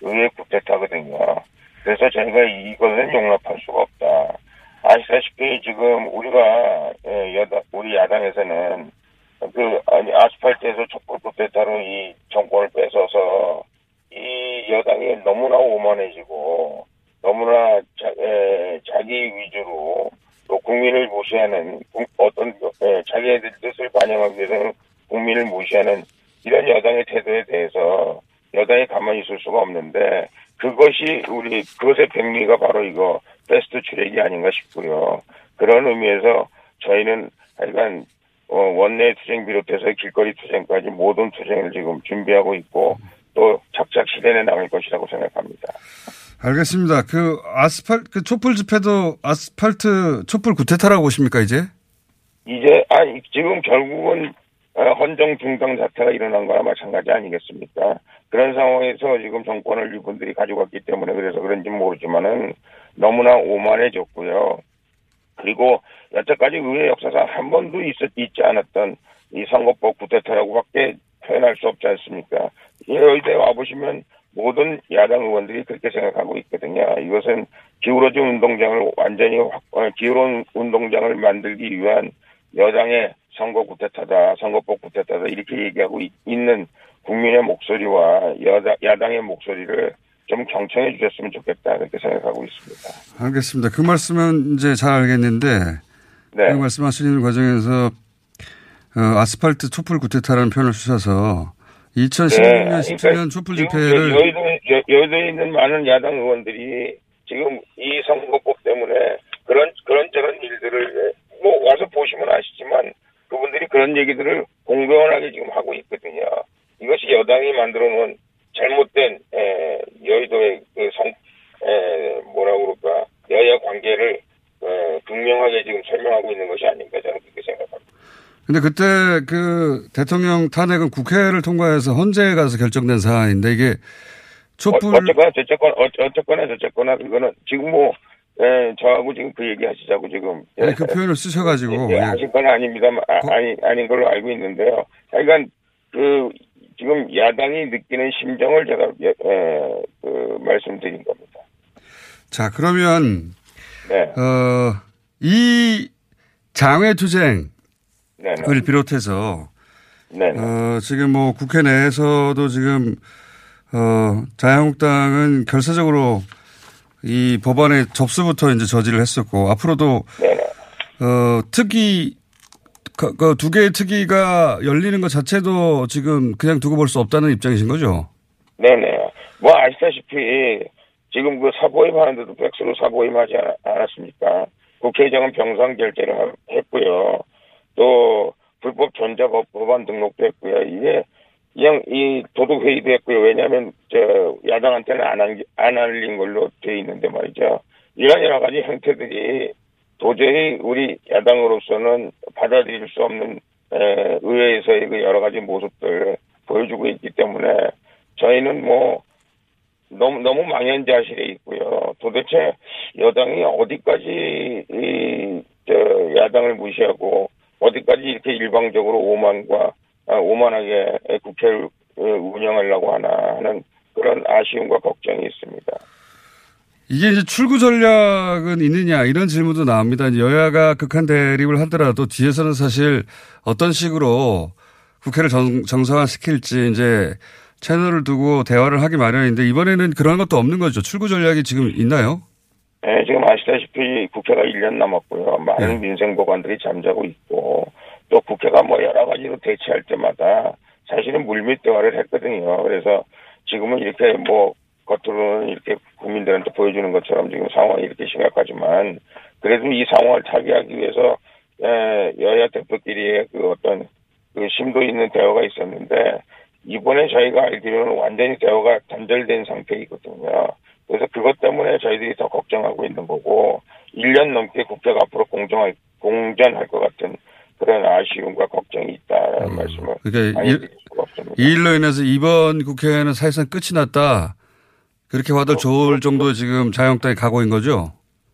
의회 쿠데타거든요. 그래서 저희가 이것은 용납할 수가 없다. 아시다시피 지금 우리가 예, 여당 우리 야당에서는 그 아니 아스팔트에서 촛불 쿠데타로 이 정권을 뺏어서 이 여당이 너무나 오만해지고 너무나 자, 에, 자기 위주로 또 국민을 무시하는 국- 어떤 에, 자기네들 뜻을 반영하기 위해서는 국민을 무시하는 이런 여당의 태도에 대해서 여당이 가만히 있을 수가 없는데 그것이 우리 그것의 백미가 바로 이거 베스트 트랙이 아닌가 싶고요. 그런 의미에서 저희는 하여간 어, 원내 투쟁 비롯해서 길거리 투쟁까지 모든 투쟁을 지금 준비하고 있고 또 착착 실현해 나갈 것이라고 생각합니다. 알겠습니다. 그 아스팔 그 촛불 집회도 아스팔트 촛불 구태타라고 보십니까 이제? 이제 아니 지금 결국은 어, 헌정 중당 사태가 일어난 거나 마찬가지 아니겠습니까? 그런 상황에서 지금 정권을 이분들이 가져갔기 때문에 그래서 그런지 모르지만은 너무나 오만해졌고요. 그리고 여태까지 의회 역사상 한 번도 있었, 있지 않았던 이 선거법 구태타라고밖에 표현할 수 없지 않습니까? 여의대 와보시면 모든 야당 의원들이 그렇게 생각하고 있거든요. 이것은 기울어진 운동장을 완전히 확, 어, 기울어진 운동장을 만들기 위한 여당의 선거 구태타다, 선거법 구태타다 이렇게 얘기하고 있, 는 국민의 목소리와 여당, 야당의 목소리를 좀 경청해 주셨으면 좋겠다 그렇게 생각하고 있습니다. 알겠습니다. 그 말씀은 이제 잘 알겠는데 네. 그 말씀하시는 과정에서 어, 아스팔트 촛불 구태타라는 표현을 쓰셔서 2016년, 네, 17년 촛불 지금 집회를 여- 여의도, 여- 여의도에 있는 많은 야당 의원들이 지금 이 선거법 때문에 그런, 그런 저런 일들을 뭐 와서 보시면 아시지만 그분들이 그런 얘기들을 공공연하게 지금 하고 있거든요. 이것이 여당이 만들어 놓은 잘못된, 에, 여의도의 그 성, 에, 뭐라고 그럴까, 여야 관계를, 에, 극명하게 지금 설명하고 있는 것이 아닌가 저는 그렇게 생각합니다. 근데 그때 그 대통령 탄핵은 국회를 통과해서 헌재에 가서 결정된 사안인데 이게 촛불 어, 어쨌거나 저쨌거나 어, 어쨌거나 저쨌거나 그거는 지금 뭐 예, 저하고 지금 그 얘기 하시자고 지금 예, 아니, 그 표현을 쓰셔가지고 예, 예. 하신 건 아닙니다만 아, 아니 아닌 걸로 알고 있는데요. 하여간 그 지금 야당이 느끼는 심정을 제가 예, 예, 그 말씀드린 겁니다. 자 그러면 네, 어, 이 장외 투쟁을 네, 네, 비롯해서 네, 네. 어, 지금 뭐 국회 내에서도 지금 어, 자유한국당은 결사적으로 이 법안의 접수부터 이제 저지를 했었고 앞으로도 네, 네. 어, 특위 그, 그 두 개의 특위가 열리는 것 자체도 지금 그냥 두고 볼 수 없다는 입장이신 거죠? 네네. 뭐 아시다시피 지금 그 사보임 하는데도 백수로 사보임 하지 않- 않았습니까? 국회의장은 병상 결재를 하- 했고요. 또 불법 전자법 법안 등록도 했고요. 이게 그냥 이 도둑 회의도 했고요. 왜냐하면 저 야당한테는 안, 안, 안 알린 걸로 돼 있는데 말이죠. 이런 여러 가지 행태들이 도저히 우리 야당으로서는 받아들일 수 없는 에, 의회에서의 그 여러 가지 모습들 보여주고 있기 때문에 저희는 뭐 너무 너무 망연자실해 있고요. 도대체 여당이 어디까지 이, 저, 야당을 무시하고 어디까지 이렇게 일방적으로 오만과 아, 오만하게 국회를 어, 운영하려고 하나 하는 그런 아쉬움과 걱정이 있습니다. 이게 이제 출구 전략은 있느냐 이런 질문도 나옵니다. 여야가 극한 대립을 하더라도 뒤에서는 사실 어떤 식으로 국회를 정, 정상화시킬지 이제 채널을 두고 대화를 하기 마련인데 이번에는 그런 것도 없는 거죠. 출구 전략이 지금 있나요? 네, 지금 아시다시피 국회가 1년 남았고요. 많은 민생 법안들이 잠자고 있고 또 국회가 뭐 여러 가지로 대치할 때마다 사실은 물밑 대화를 했거든요. 그래서 지금은 이렇게 뭐 겉으로는 이렇게 국민들한테 보여주는 것처럼 지금 상황이 이렇게 심각하지만 그래도 이 상황을 타개하기 위해서 에, 여야 대표끼리의 그 어떤 그 심도 있는 대화가 있었는데 이번에 저희가 알기로는 완전히 대화가 단절된 상태이거든요. 그래서 그것 때문에 저희들이 더 걱정하고 있는 거고 1년 넘게 국회가 앞으로 공정할 공전할 것 같은 그런 아쉬움과 걱정이 있다는 말씀을 그러니까 없습니다. 이 일로 인해서 이번 국회는 사실상 끝이 났다. 그렇게 봐도 좋을 정도 지금 가고 있는 거죠?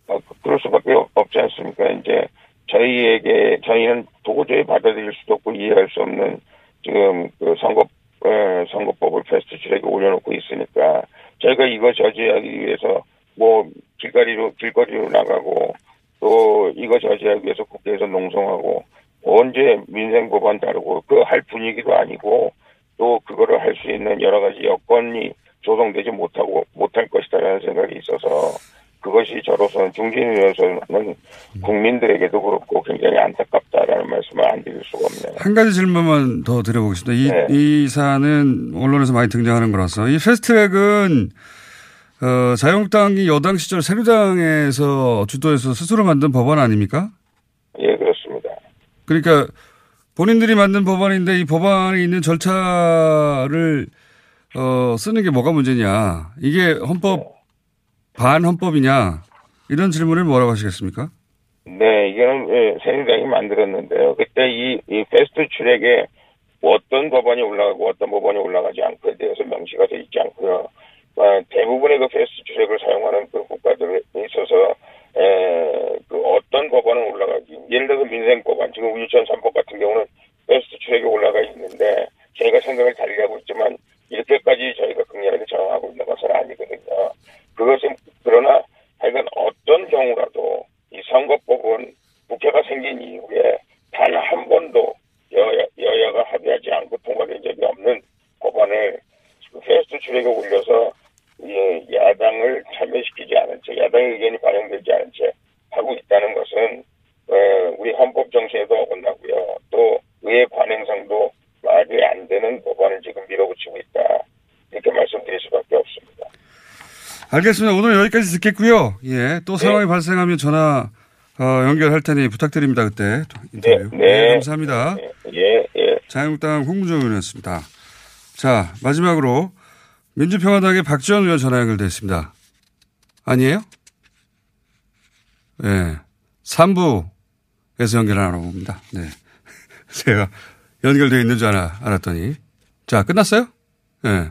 어, 그럴 수밖에 없- 없지 않습니까? 이제 저희에게 저희는 도저히 받아들일 수도 없고 이해할 수 없는 지금 그 선거 에, 선거법을 패스트 트랙에 올려놓고 있으니까 저희가 이거 저지하기 위해서 뭐 길거리로 길거리로 나가고 또 이거 저지하기 위해서 국회에서 농성하고 언제 민생 법안 다루고 그 할 분위기도 아니고 또 그거를 할 수 있는 여러 가지 여건이 조성되지 못하고 못할 것이다라는 생각이 있어서 그것이 저로서는 중진위원회에서는 국민들에게도 그렇고 굉장히 안타깝다라는 말씀을 안 드릴 수가 없네요. 한 가지 질문만 더 드려보겠습니다. 이, 네. 이 사안은 언론에서 많이 등장하는 거라서 이 패스트트랙은 어, 자유한국당이 여당 시절 새누당에서 주도해서 스스로 만든 법안 아닙니까? 예, 그렇습니다. 그러니까 본인들이 만든 법안인데 이 법안이 있는 절차를 어, 쓰는 게 뭐가 문제냐? 이게 헌법 반헌법이냐? 이런 질문을 뭐라고 하시겠습니까? 네, 이거는 예, 새누리당이 만들었는데요. 그때 이, 이 패스트 트랙에 어떤 법안이 올라가고 어떤 법안이 올라가지 않고에 대해서 명시가 돼 있지 않고요. 아, 대부분의 그 패스트 트랙을 사용하는 그 국가들에 있어서 에, 그 어떤 법안은 올라가기 예를 들어서 민생 법안 지금 유치원 3법 같은 경우는 패스트 트랙에 올라가 있는데 저희가 생각을 달리 하고 있지만 이렇게까지 저희가 극렬하게 저항하고 있는 것은 아니거든요. 그것은 그러나 하여간 어떤 경우라도 이 선거법은 국회가 생긴 이후에 단 한 번도 여야, 여야가 합의하지 않고 통과된 적이 없는 법안을 그 패스트 트랙에 올려서 이 야당을 참여시키지 않은 채 야당의 의견이 반영되지 않은 채 하고 있다는 것은 어, 우리 헌법 정신에도 어긋나고요. 또 의회 관행상도 말이 안 되는 법안을 지금 밀어붙이고 있다. 이렇게 말씀드릴 수밖에 없습니다. 알겠습니다. 오늘 여기까지 듣겠고요. 예. 또 상황이 발생하면 전화 어, 연결할 테니 부탁드립니다. 그때 인터뷰. 네, 네. 감사합니다. 예, 예. 자유한국당 홍문정 의원이었습니다. 자, 마지막으로 민주평화당의 박지원 의원 전화 연결됐습니다. 아니에요? 예. 네. 3부에서 연결하러 봅니다. 네. 제가 연결되어 있는 줄 알아, 알았더니. 자, 끝났어요? 예.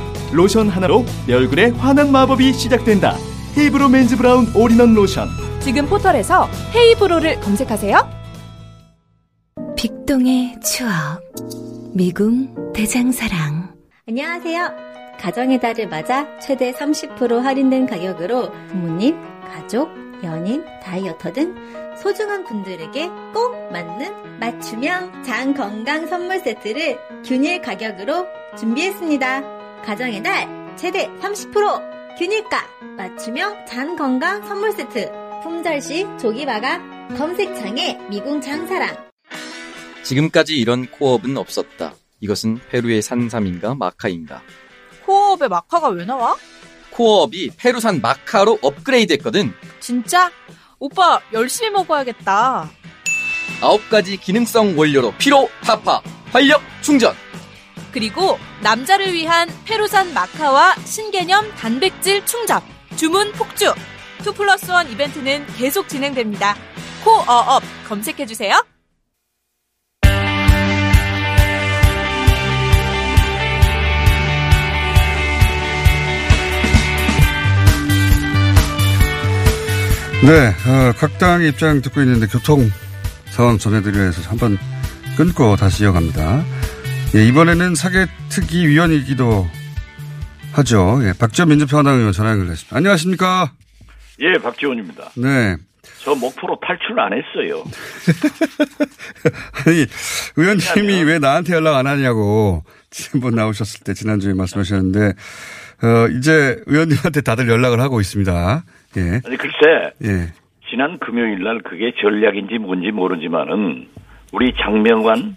로션 하나로 내 얼굴에 환한 마법이 시작된다. 헤이브로 맨즈 브라운 올인원 로션. 지금 포털에서 헤이브로를 검색하세요. 빅동의 추억. 미궁 대장사랑. 안녕하세요. 가정의 달을 맞아 최대 30% 할인된 가격으로 부모님, 가족, 연인, 다이어터 등 소중한 분들에게 꼭 맞는 맞춤형 장 건강 선물 세트를 균일 가격으로 준비했습니다. 가정의 달 최대 30% 균일가 맞춤형 장 건강 선물 세트 품절시 조기바가 검색창에 미궁 장사랑 지금까지 이런 코업은 없었다. 이것은 페루의 산삼인가 마카인가. 코어업에 마카가 왜 나와? 코어업이 페루산 마카로 업그레이드 했거든. 진짜? 오빠 열심히 먹어야겠다. 아홉 가지 기능성 원료로 피로 타파, 활력 충전. 그리고 남자를 위한 페루산 마카와 신개념 단백질 충전, 주문 폭주. 2 플러스 1 이벤트는 계속 진행됩니다. 코어업 검색해주세요. 네, 어, 각 당의 입장 듣고 있는데 교통 상황 전해드리려 해서 한번 끊고 다시 이어갑니다. 예, 이번에는 사개특위 위원이기도 하죠. 예, 박지원 민주평화당 의원 전화 연결됐습니다. 안녕하십니까? 예, 박지원입니다. 네. 저 목포로 탈출 안 했어요. 아니, 의원님이 왜 나한테 연락 안 하냐고 지난번 나오셨을 때 지난주에 말씀하셨는데, 어, 이제 의원님한테 다들 연락을 하고 있습니다. 예. 아니, 글쎄. 예. 지난 금요일 날 그게 전략인지 뭔지 모르지만은 우리 장명환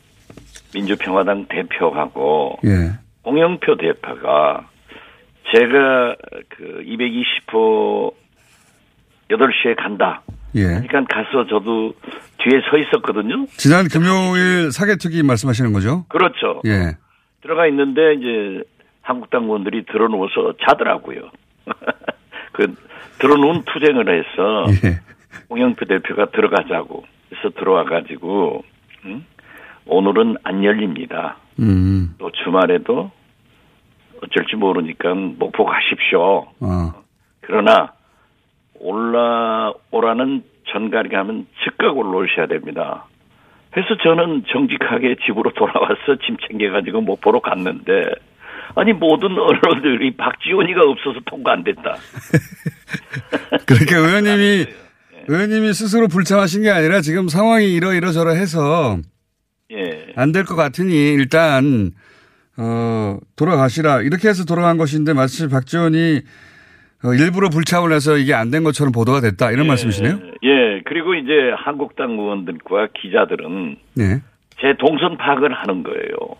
민주평화당 대표하고 예. 홍영표 대표가 제가 그 220호 8시에 간다. 예. 그러니까 가서 저도 뒤에 서 있었거든요. 지난 금요일 사개특위 말씀하시는 거죠? 그렇죠. 예. 들어가 있는데 이제 한국당 의원들이 들어누워서 자더라고요. 그 들어놓은 투쟁을 해서 예. 홍영표 대표가 들어가자고 해서 들어와 가지고 응? 오늘은 안 열립니다. 음. 또 주말에도 어쩔지 모르니까 목포 가십시오. 어. 그러나 올라오라는 전가리가 하면 즉각 올라오셔야 됩니다. 그래서 저는 정직하게 집으로 돌아와서 짐 챙겨가지고 목포로 갔는데 아니 모든 언론들이 박지원이가 없어서 통과 안 됐다. 그러니까 의원님이 의원님이 스스로 불참하신 게 아니라 지금 상황이 이러이러저러 해서 예. 안 될 것 같으니 일단 어 돌아가시라 이렇게 해서 돌아간 것인데 마치 박지원이 어, 일부러 불참을 해서 이게 안 된 것처럼 보도가 됐다 이런 말씀이시네요. 예. 그리고 이제 한국당 의원들과 기자들은 네. 제 동선 파악을 하는 거예요.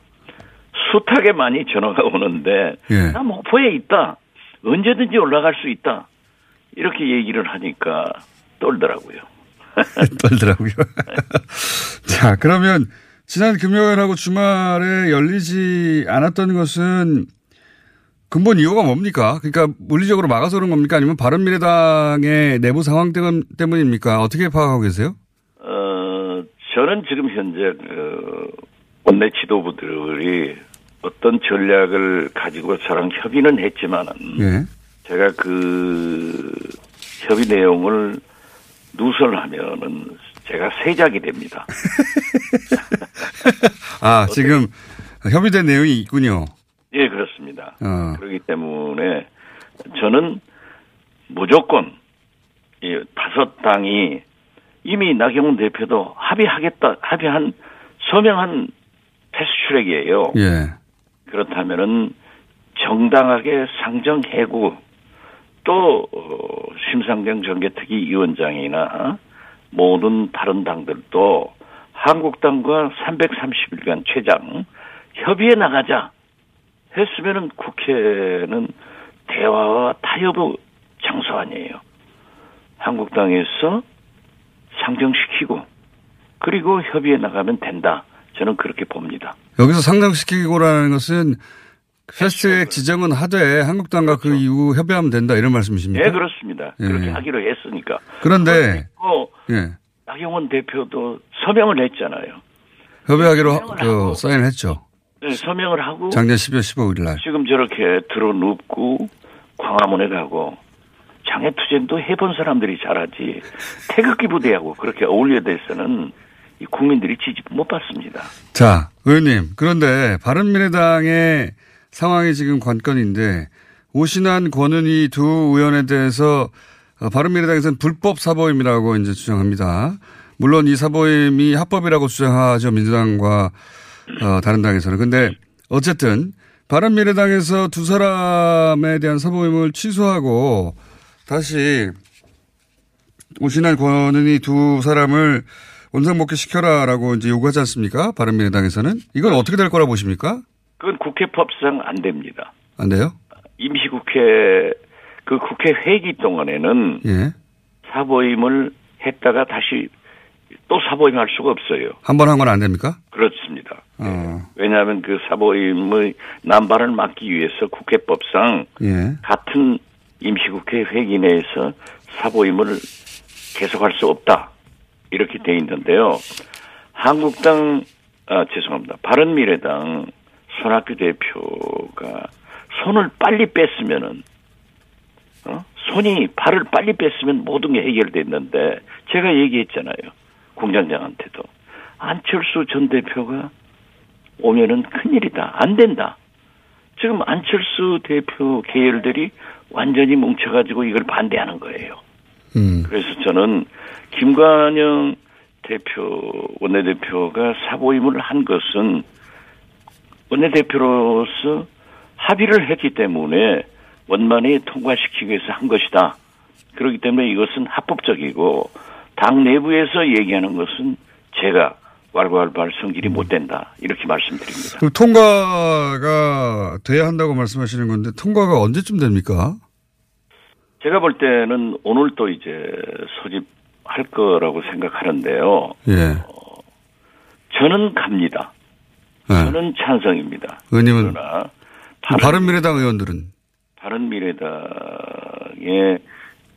숱하게 많이 전화가 오는데 예. 나 목포에 있다. 언제든지 올라갈 수 있다. 이렇게 얘기를 하니까 떨더라고요. 떨더라고요. 자, 그러면 지난 금요일하고 주말에 열리지 않았던 것은 근본 이유가 뭡니까? 그러니까 물리적으로 막아서 그런 겁니까? 아니면 바른미래당의 내부 상황 때문- 때문입니까? 어떻게 파악하고 계세요? 어, 저는 지금 현재 그 원내 지도부들이 어떤 전략을 가지고 저랑 협의는 했지만은 예. 제가 그 협의 내용을 누설하면은 제가 세작이 됩니다. 아, 지금 협의된 내용이 있군요. 예, 그렇습니다. 어. 그렇기 때문에 저는 무조건 이 다섯 당이 이미 나경원 대표도 합의하겠다, 합의한 서명한 패스트트랙이에요. 예. 그렇다면은 정당하게 상정 해고 또 어, 심상정 정개특위 위원장이나 모든 다른 당들도 한국당과 330일간 최장 협의해 나가자 했으면은 국회는 대화와 타협의 장소 아니에요. 한국당에서 상정시키고 그리고 협의해 나가면 된다. 저는 그렇게 봅니다. 여기서 상정시키고라는 것은 패스트트랙 지정은 하되 한국당과 그 이후 협의하면 된다 이런 말씀이십니까? 네, 그렇습니다. 예. 그렇게 하기로 했으니까. 그런데 또 예. 나경원 대표도 서명을 했잖아요. 협의하기로 하- 서명을 그. 사인을 했죠. 네, 서명을 하고 작년 12월 15일 날. 지금 저렇게 들어눕고 광화문에 가고 장애투쟁도 해본 사람들이 잘하지 태극기 부대하고 그렇게 어울려야 돼서는 이 국민들이 지지 못 받습니다. 자, 의원님. 그런데 바른미래당의 상황이 지금 관건인데 오신환 권은희 두 의원에 대해서 어, 바른미래당에서는 불법 사보임이라고 이제 주장합니다. 물론 이 사보임이 합법이라고 주장하죠. 민주당과 어, 다른 당에서는. 근데 어쨌든 바른미래당에서 두 사람에 대한 사보임을 취소하고 다시 오신환 권은희 두 사람을 원상복귀 시켜라라고 이제 요구하지 않습니까? 바른미래당에서는 이건 어떻게 될 거라 보십니까? 그건 국회법상 안 됩니다. 안 돼요? 임시국회 그 국회 회기 동안에는 예. 사보임을 했다가 다시 또 사보임할 수가 없어요. 한 번 한 건 안 됩니까? 그렇습니다. 어. 왜냐하면 그 사보임의 남발을 막기 위해서 국회법상 예. 같은 임시국회 회기 내에서 사보임을 계속할 수 없다 이렇게 돼 있는데요. 한국당 아 죄송합니다. 바른미래당 손학규 대표가 손을 빨리 뺐으면은 어? 손이 발을 빨리 뺐으면 모든 게 해결됐는데 제가 얘기했잖아요. 공장장한테도 안철수 전 대표가 오면은 큰일이다. 안 된다. 지금 안철수 대표 계열들이 완전히 뭉쳐가지고 이걸 반대하는 거예요. 음. 그래서 저는 김관영 대표, 원내대표가 사보임을 한 것은 원내대표로서 합의를 했기 때문에 원만히 통과시키기 위해서 한 것이다. 그렇기 때문에 이것은 합법적이고 당 내부에서 얘기하는 것은 제가 왈가왈부할 성질이 못 된다. 이렇게 말씀드립니다. 그럼 통과가 돼야 한다고 말씀하시는 건데 통과가 언제쯤 됩니까? 제가 볼 때는 오늘 또 이제 소집할 거라고 생각하는데요. 예. 저는 갑니다. 네. 저는 찬성입니다. 의원님은 그러나 바른 미래당 의원들은 바른 미래당의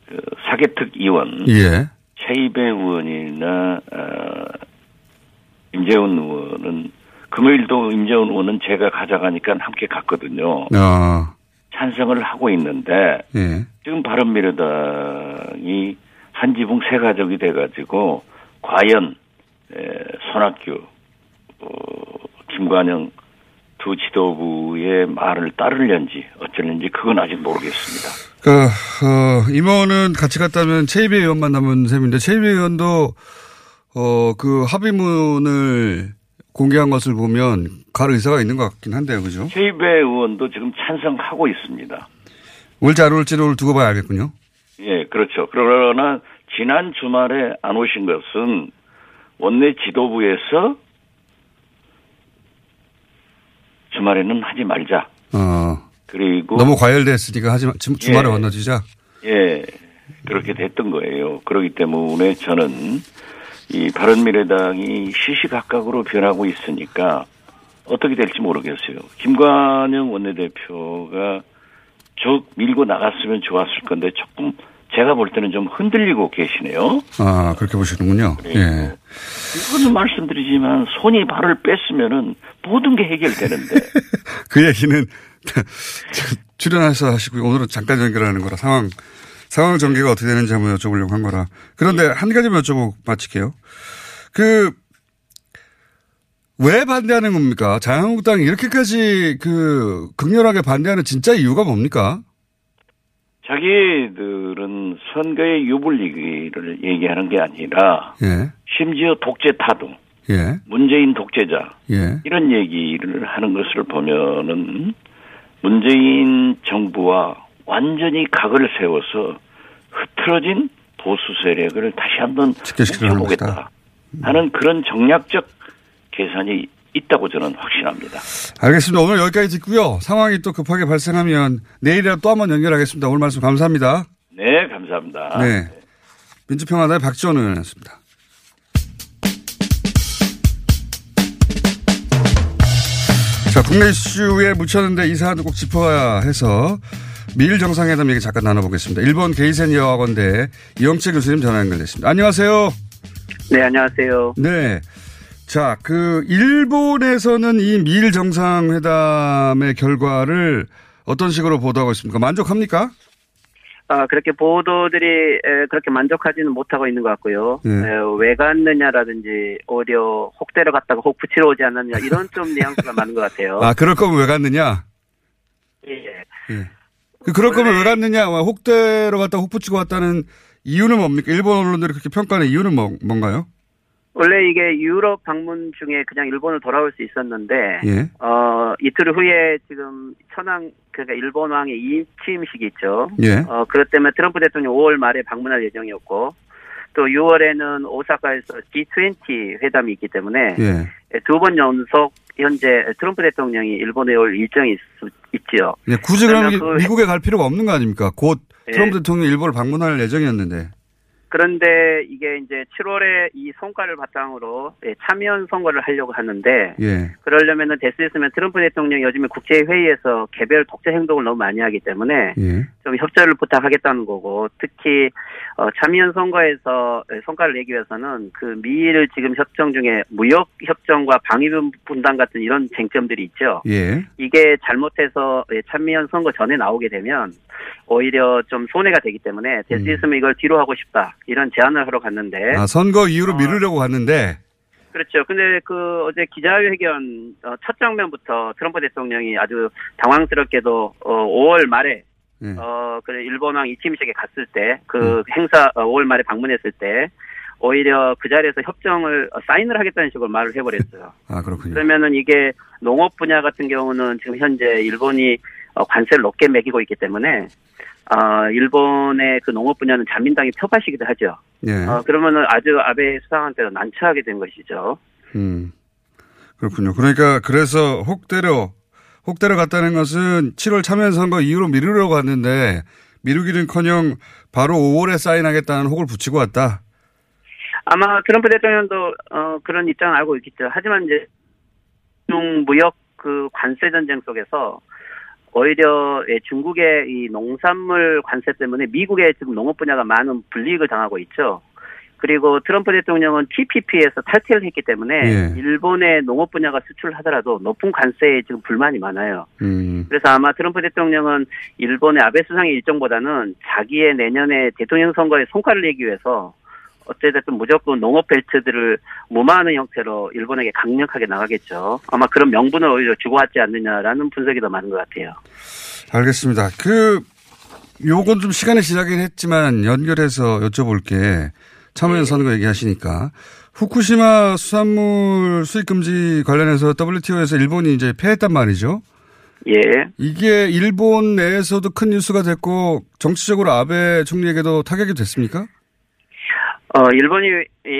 그 사개특 의원 예. 최이배 의원이나 어, 임재훈 의원은 금요일도 임재훈 의원은 제가 가져가니까 함께 갔거든요. 아, 찬성을 하고 있는데 예. 지금 바른미래당이 한 지붕 세 가족이 돼가지고 과연 에, 손학규, 어, 김관영 두 지도부의 말을 따르려는지 어쩌는지 그건 아직 모르겠습니다. 그, 어, 임원은 같이 갔다면 최이배 의원만 남은 셈인데 최이배 의원도 어, 그 합의문을 공개한 것을 보면 갈 의사가 있는 것 같긴 한데요. 그죠? 최이배 의원도 지금 찬성하고 있습니다. 올지 안 올지를 두고 봐야 알겠군요. 예, 그렇죠. 그러나 지난 주말에 안 오신 것은 원내 지도부에서 주말에는 하지 말자. 어, 그리고 너무 과열됐으니까 하지 마, 주- 주말에 예. 건너뛰자. 예, 그렇게 됐던 거예요. 그렇기 때문에 저는 이 바른미래당이 시시각각으로 변하고 있으니까 어떻게 될지 모르겠어요. 김관영 원내대표가 쭉 밀고 나갔으면 좋았을 건데 조금 제가 볼 때는 좀 흔들리고 계시네요. 아, 그렇게 보시는군요. 예. 이거는 말씀드리지만 손이 발을 뺐으면은 모든 게 해결되는데 그 얘기는 출연해서 하시고 오늘은 잠깐 연결하는 거라 상황 상황 전개가 어떻게 되는지 한번 여쭤보려고 한 거라. 그런데 한 가지만 여쭤보고 마칠게요. 그 왜 반대하는 겁니까? 자유한국당이 이렇게까지 그 극렬하게 반대하는 진짜 이유가 뭡니까? 자기들은 선거의 유불리기를 얘기하는 게 아니라 예, 심지어 독재 타도 예, 문재인 독재자 예. 이런 얘기를 하는 것을 보면은 문재인 정부와 완전히 각을 세워서 흐트러진 보수 세력을 다시 한번 뭉쳐보겠다. 하는 그런 정략적 계산이 있다고 저는 확신합니다. 알겠습니다. 오늘 여기까지 듣고요. 상황이 또 급하게 발생하면 내일이라도 또 한번 연결하겠습니다. 오늘 말씀 감사합니다. 네, 감사합니다. 네. 민주평화당의 박지원 의원이었습니다. 자, 국내 이슈에 묻혔는데 이 사안도 꼭 짚어야 해서 미일 정상회담 얘기 잠깐 나눠보겠습니다. 일본 게이센 여학원대 이영채 교수님 전화 연결됐습니다. 안녕하세요. 네, 안녕하세요. 네. 자, 그, 일본에서는 이 미일 정상회담의 결과를 어떤 식으로 보도하고 있습니까? 만족합니까? 아, 그렇게 보도들이 에, 그렇게 만족하지는 못하고 있는 것 같고요. 네. 에, 왜 갔느냐라든지 오히려 혹대로 갔다가 혹 붙이러 오지 않았느냐 이런 좀 뉘앙스가 많은 것 같아요. 아, 그럴 거면 왜 갔느냐? 예. 그 그럴 거면 왜 갔느냐? 혹대로 갔다 혹 붙이고 왔다는 이유는 뭡니까? 일본 언론들이 그렇게 평가하는 이유는 뭐, 뭔가요? 원래 이게 유럽 방문 중에 그냥 일본을 돌아올 수 있었는데 예. 어, 이틀 후에 지금 천황 그러니까 일본 왕의 2인 취임식이 있죠. 예. 어, 그것 때문에 트럼프 대통령 5월 말에 방문할 예정이었고 또 6월에는 오사카에서 G20 회담이 있기 때문에 예. 두번 연속 현재 트럼프 대통령이 일본에 올 일정이 있, 있지요. 예, 굳이 그러면 그러면 그- 미국에 갈 필요가 없는 거 아닙니까? 곧 예. 트럼프 대통령 일본을 방문할 예정이었는데. 그런데 이게 이제 7월에 이 성과를 바탕으로 예, 참여연 선거를 하려고 하는데 예. 그러려면은 됐으면 트럼프 대통령이 요즘에 국제회의에서 개별 독재 행동을 너무 많이 하기 때문에 예. 좀 협조를 부탁하겠다는 거고 특히 어, 참여연 선거에서 성과를 내기 위해서는 그 미일 지금 협정 중에 무역 협정과 방위 분담 같은 이런 쟁점들이 있죠. 예. 이게 잘못해서 예, 참여연 선거 전에 나오게 되면 오히려 좀 손해가 되기 때문에 될 수 있으면 이걸 뒤로 하고 싶다 이런 제안을 하러 갔는데 아, 선거 이후로 미루려고 갔는데. 그렇죠. 근데 그 어제 기자회견 어, 첫 장면부터 트럼프 대통령이 아주 당황스럽게도 어, 5월 말에 예. 어 그래 일본 왕 이침식에 갔을 때그 행사 어, 5월 말에 방문했을 때 오히려 그 자리에서 협정을 어, 사인을 하겠다는 식으로 말을 해버렸어요. 아, 그렇군요. 그러면은 이게 농업 분야 같은 경우는 지금 현재 일본이 어, 관세를 높게 매기고 있기 때문에 어, 일본의 그 농업 분야는 자민당이 표밭이기도 하죠. 예. 어, 그러면은 아주 아베 수상한테도 난처하게 된 것이죠. 음. 그렇군요. 그러니까 그래서 혹대로 혹대로 갔다는 것은 7월 참여 선거 이후로 미루려고 갔는데 미루기는커녕 바로 5월에 사인하겠다는 혹을 붙이고 왔다. 아마 트럼프 대통령도 어, 그런 입장을 알고 있겠죠. 하지만 이제 중 무역 그 관세 전쟁 속에서 오히려 예, 중국의 이 농산물 관세 때문에 미국의 지금 농업 분야가 많은 불이익을 당하고 있죠. 그리고 트럼프 대통령은 TPP에서 탈퇴를 했기 때문에 예. 일본의 농업 분야가 수출하더라도 높은 관세에 지금 불만이 많아요. 음. 그래서 아마 트럼프 대통령은 일본의 아베 수상의 일정보다는 자기의 내년에 대통령 선거에 성과를 내기 위해서 어찌됐든 무조건 농업 벨트들을 무마하는 형태로 일본에게 강력하게 나가겠죠. 아마 그런 명분을 오히려 주고 왔지 않느냐라는 분석이 더 많은 것 같아요. 알겠습니다. 그 요건 좀 시간이 지나긴 했지만 연결해서 여쭤볼 게 참여연 선거 얘기하시니까 후쿠시마 수산물 수입 금지 관련해서 WTO에서 일본이 이제 패했단 말이죠. 예. 이게 일본 내에서도 큰 뉴스가 됐고 정치적으로 아베 총리에게도 타격이 됐습니까? 어, 일본이 이,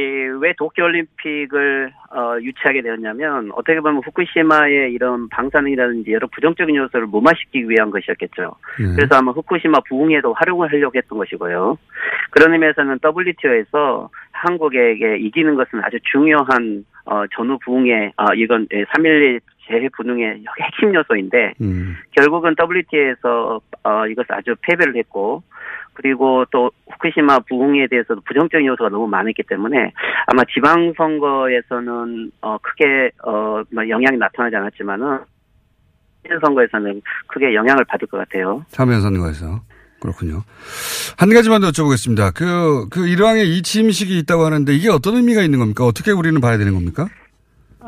왜 도쿄올림픽을 어, 유치하게 되었냐면 어떻게 보면 후쿠시마의 이런 방사능이라든지 여러 부정적인 요소를 무마시키기 위한 것이었겠죠. 예. 그래서 아마 후쿠시마 부흥에도 활용을 하려고 했던 것이고요. 그런 의미에서는 WTO에서 한국에게 이기는 것은 아주 중요한 어, 전후 부흥의 어, 이건 3.11 재해분흥의 핵심 요소인데 음. 결국은 WTO에서 어, 이것을 아주 패배를 했고 그리고 또 후쿠시마 부흥에 대해서도 부정적인 요소가 너무 많았기 때문에 아마 지방선거에서는 어, 크게 어, 뭐 영향이 나타나지 않았지만은 선거에서는 크게 영향을 받을 것 같아요. 참여연 선거에서. 그렇군요. 한 가지만 더 여쭤보겠습니다. 그, 그 일왕의 이침식이 있다고 하는데 이게 어떤 의미가 있는 겁니까? 어떻게 우리는 봐야 되는 겁니까?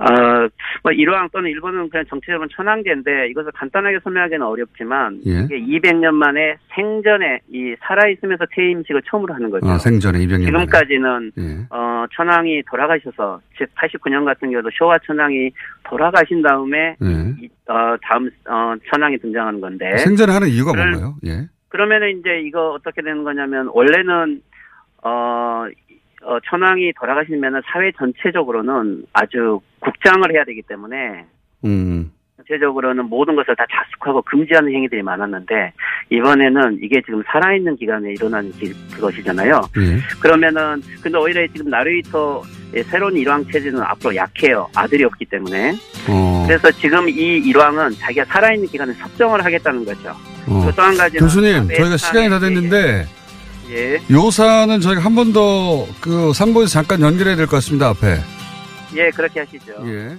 어, 뭐 일왕 또는 일본은 그냥 정치적으로 천황제인데 이것을 간단하게 설명하기는 어렵지만 예. 이게 200년 만에 생전에 이 살아있으면서 퇴임식을 처음으로 하는 거죠. 아, 생전에 200년 만에. 지금까지는 예. 어, 천황이 돌아가셔서 즉 89년 같은 경우도 쇼와 천황이 돌아가신 다음에 예. 이, 어, 다음 어, 천황이 등장하는 건데 생전에 하는 이유가 그럴- 뭔가요? 예. 그러면은 이제 이거 어떻게 되는 거냐면 원래는 어, 어 천황이 돌아가시면은 사회 전체적으로는 아주 국장을 해야 되기 때문에 음. 전체적으로는 모든 것을 다 자숙하고 금지하는 행위들이 많았는데 이번에는 이게 지금 살아있는 기간에 일어난 기- 그것이잖아요. 예. 그러면은 근데 오히려 지금 예, 새로운 일왕 체제는 앞으로 약해요. 아들이 없기 때문에. 어. 그래서 지금 이 일왕은 자기가 살아있는 기간에 섭정을 하겠다는 거죠. 어. 또한 가지는 교수님, 저희가 시간이 다 됐는데 예, 요 사안은 저희가 한 번 더그 상고에서 잠깐 연결해야 될 것 같습니다. 앞에. 예, 그렇게 하시죠. 예.